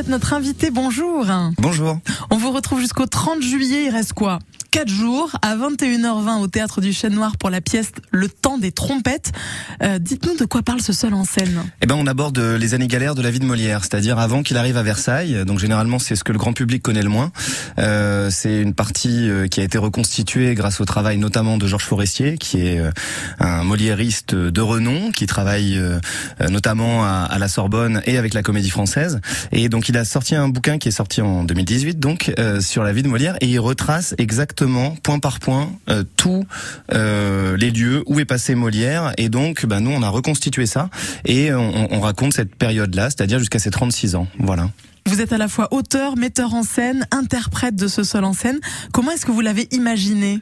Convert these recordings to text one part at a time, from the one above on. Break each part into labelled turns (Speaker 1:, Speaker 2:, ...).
Speaker 1: êtes notre invité, bonjour.
Speaker 2: Bonjour.
Speaker 1: On vous retrouve jusqu'au 30 juillet, il reste quoi? 4 jours à 21h20 au théâtre du Chêne Noir pour la pièce Le temps des trompettes. Euh, dites-nous de quoi parle ce seul en scène
Speaker 2: Eh ben on aborde les années galères de la vie de Molière, c'est-à-dire avant qu'il arrive à Versailles. Donc généralement c'est ce que le grand public connaît le moins. Euh, c'est une partie euh, qui a été reconstituée grâce au travail notamment de Georges Forestier, qui est euh, un moliériste de renom, qui travaille notamment à, la Sorbonne et avec la Comédie Française. Et donc il a sorti un bouquin qui est sorti en 2018 donc sur la vie de Molière et il retrace exactement point par point euh, tous euh, les lieux où est passé Molière. Et donc bah, nous on a reconstitué ça et on, on raconte cette période là c'est-à-dire jusqu'à ses 36 ans. Voilà
Speaker 1: vous êtes à la fois auteur, metteur en scène, interprète de ce seul en scène. Comment est-ce que vous l'avez imaginé?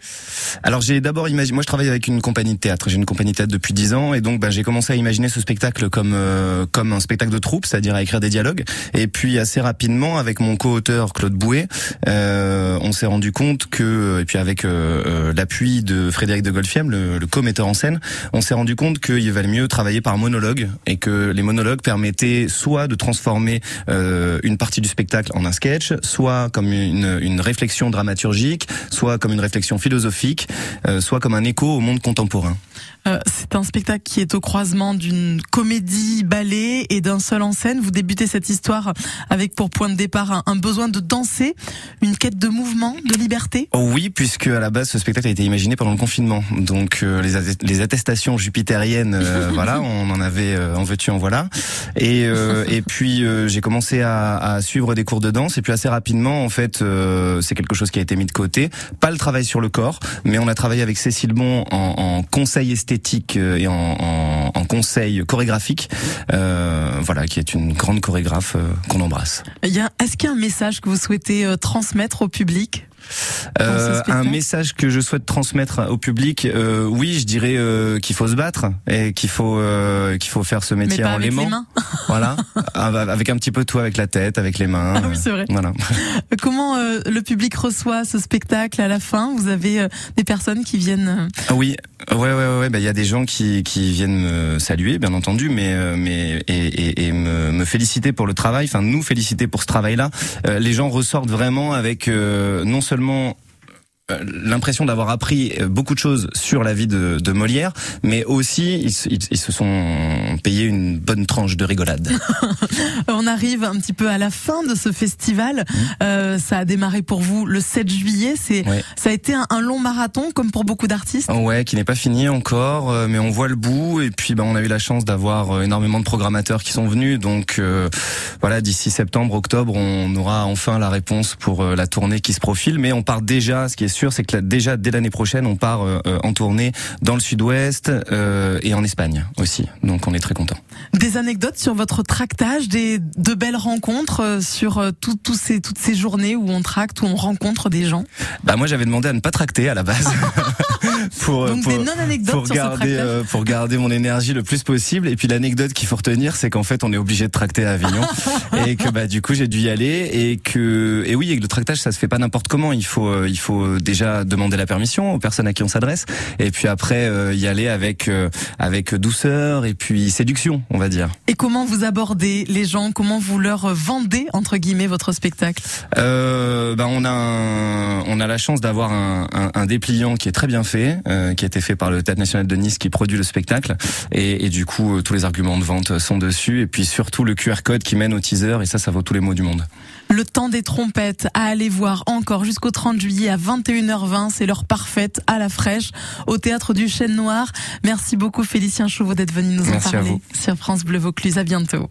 Speaker 2: Alors j'ai d'abord imaginé. Moi, je travaille avec une compagnie de théâtre. J'ai une compagnie de théâtre depuis dix ans, et donc bah, j'ai commencé à imaginer ce spectacle comme euh, comme un spectacle de troupe, c'est-à-dire à écrire des dialogues. Et puis assez rapidement, avec mon co-auteur Claude Bouet, euh, on s'est rendu compte que, et puis avec euh, euh l'appui de Frédéric de Golfiem, le, le co-metteur en scène, on s'est rendu compte qu'il valait mieux travailler par monologue et que les monologues permettaient soit de transformer euh, une partie du spectacle en un sketch, soit comme une, une réflexion dramaturgique, soit comme une réflexion philosophique, euh, soit comme un écho au monde contemporain.
Speaker 1: Euh, c'est un spectacle qui est au croisement d'une comédie ballet et d'un seul en scène. Vous débutez cette histoire avec pour point de départ un, besoin de danser, une quête de mouvement, de liberté.
Speaker 2: Oh oui, puisque à la base ce spectacle a été imaginé pendant le confinement. Donc euh, les, les, attestations jupitériennes, voilà, on en avait en veux-tu en voilà. Et et puis j'ai commencé à, à, suivre des cours de danse et puis assez rapidement en fait c'est quelque chose qui a été mis de côté. Pas le travail sur le corps, mais on a travaillé avec Cécile Bon en, conseil esthétique euh, et en, conseil chorégraphique, euh, voilà, qui est une grande chorégraphe euh, qu'on embrasse.
Speaker 1: Est-ce qu'il y a un message que vous souhaitez transmettre au public?
Speaker 2: Euh, un message que je souhaite transmettre au public, euh, oui, je dirais euh, qu'il faut se battre et qu'il faut euh, qu'il faut faire ce métier
Speaker 1: en
Speaker 2: l'aimant.
Speaker 1: Les mains.
Speaker 2: voilà, avec un petit peu tout, avec la tête, avec les mains.
Speaker 1: Ah oui, c'est vrai.
Speaker 2: Voilà.
Speaker 1: Comment le public reçoit ce spectacle à la fin? Vous avez des personnes qui viennent.
Speaker 2: Ah oui, ouais, ouais, ouais. Bah, il y a des gens qui viennent me saluer, bien entendu, mais mais et, me, me, féliciter pour le travail. Enfin, nous féliciter pour ce travail-là. les gens ressortent vraiment avec non seulement euh, l'impression d'avoir appris euh, beaucoup de choses sur la vie de, de Molière, mais aussi ils, ils, se sont payés une bonne tranche de rigolade.
Speaker 1: On arrive un petit peu à la fin de ce festival. Mmh. Euh, ça a démarré pour vous le 7 juillet. C'est ça a été un, un, long marathon comme pour beaucoup d'artistes.
Speaker 2: Ouais, qui n'est pas fini encore, euh, mais on voit le bout. Et puis, ben, on a eu la chance d'avoir énormément de programmateurs qui sont venus. Donc voilà, d'ici septembre, octobre, on aura enfin la réponse pour la tournée qui se profile. Mais on part déjà, ce qui est sûr, c'est que déjà dès l'année prochaine, on part euh, euh, en tournée dans le Sud-Ouest euh, et en Espagne aussi. Donc on est très content.
Speaker 1: Des anecdotes sur votre tractage, des de belles rencontres sur tous ces toutes ces journées où on tracte, où on rencontre des gens?
Speaker 2: Bah moi j'avais demandé à ne pas tracter à la base.
Speaker 1: pour, Donc
Speaker 2: pour,
Speaker 1: des non-anecdotes
Speaker 2: pour garder pour garder mon énergie le plus possible. Et puis l'anecdote qu'il faut retenir, c'est qu'en fait on est obligé de tracter à Avignon et que bah du coup j'ai dû y aller et que et oui et que le tractage ça se fait pas n'importe comment. Il faut il faut déjà demander la permission aux personnes à qui on s'adresse, et puis après euh, y aller avec euh, avec douceur et puis séduction, on va dire.
Speaker 1: Et comment vous abordez les gens? Comment vous leur vendez entre guillemets votre spectacle?
Speaker 2: Euh, ben on a on a la chance d'avoir un, un, un, dépliant qui est très bien fait, euh, qui a été fait par le Théâtre National de Nice qui produit le spectacle, et, et du coup tous les arguments de vente sont dessus, et puis surtout le QR code qui mène au teaser, et ça ça vaut tous les mots du monde.
Speaker 1: Le temps des trompettes à aller voir encore jusqu'au 30 juillet à 21h20. C'est l'heure parfaite à la fraîche au théâtre du Chêne Noir. Merci beaucoup Félicien Chauveau d'être venu nous en parler sur France Bleu Vaucluse. À bientôt.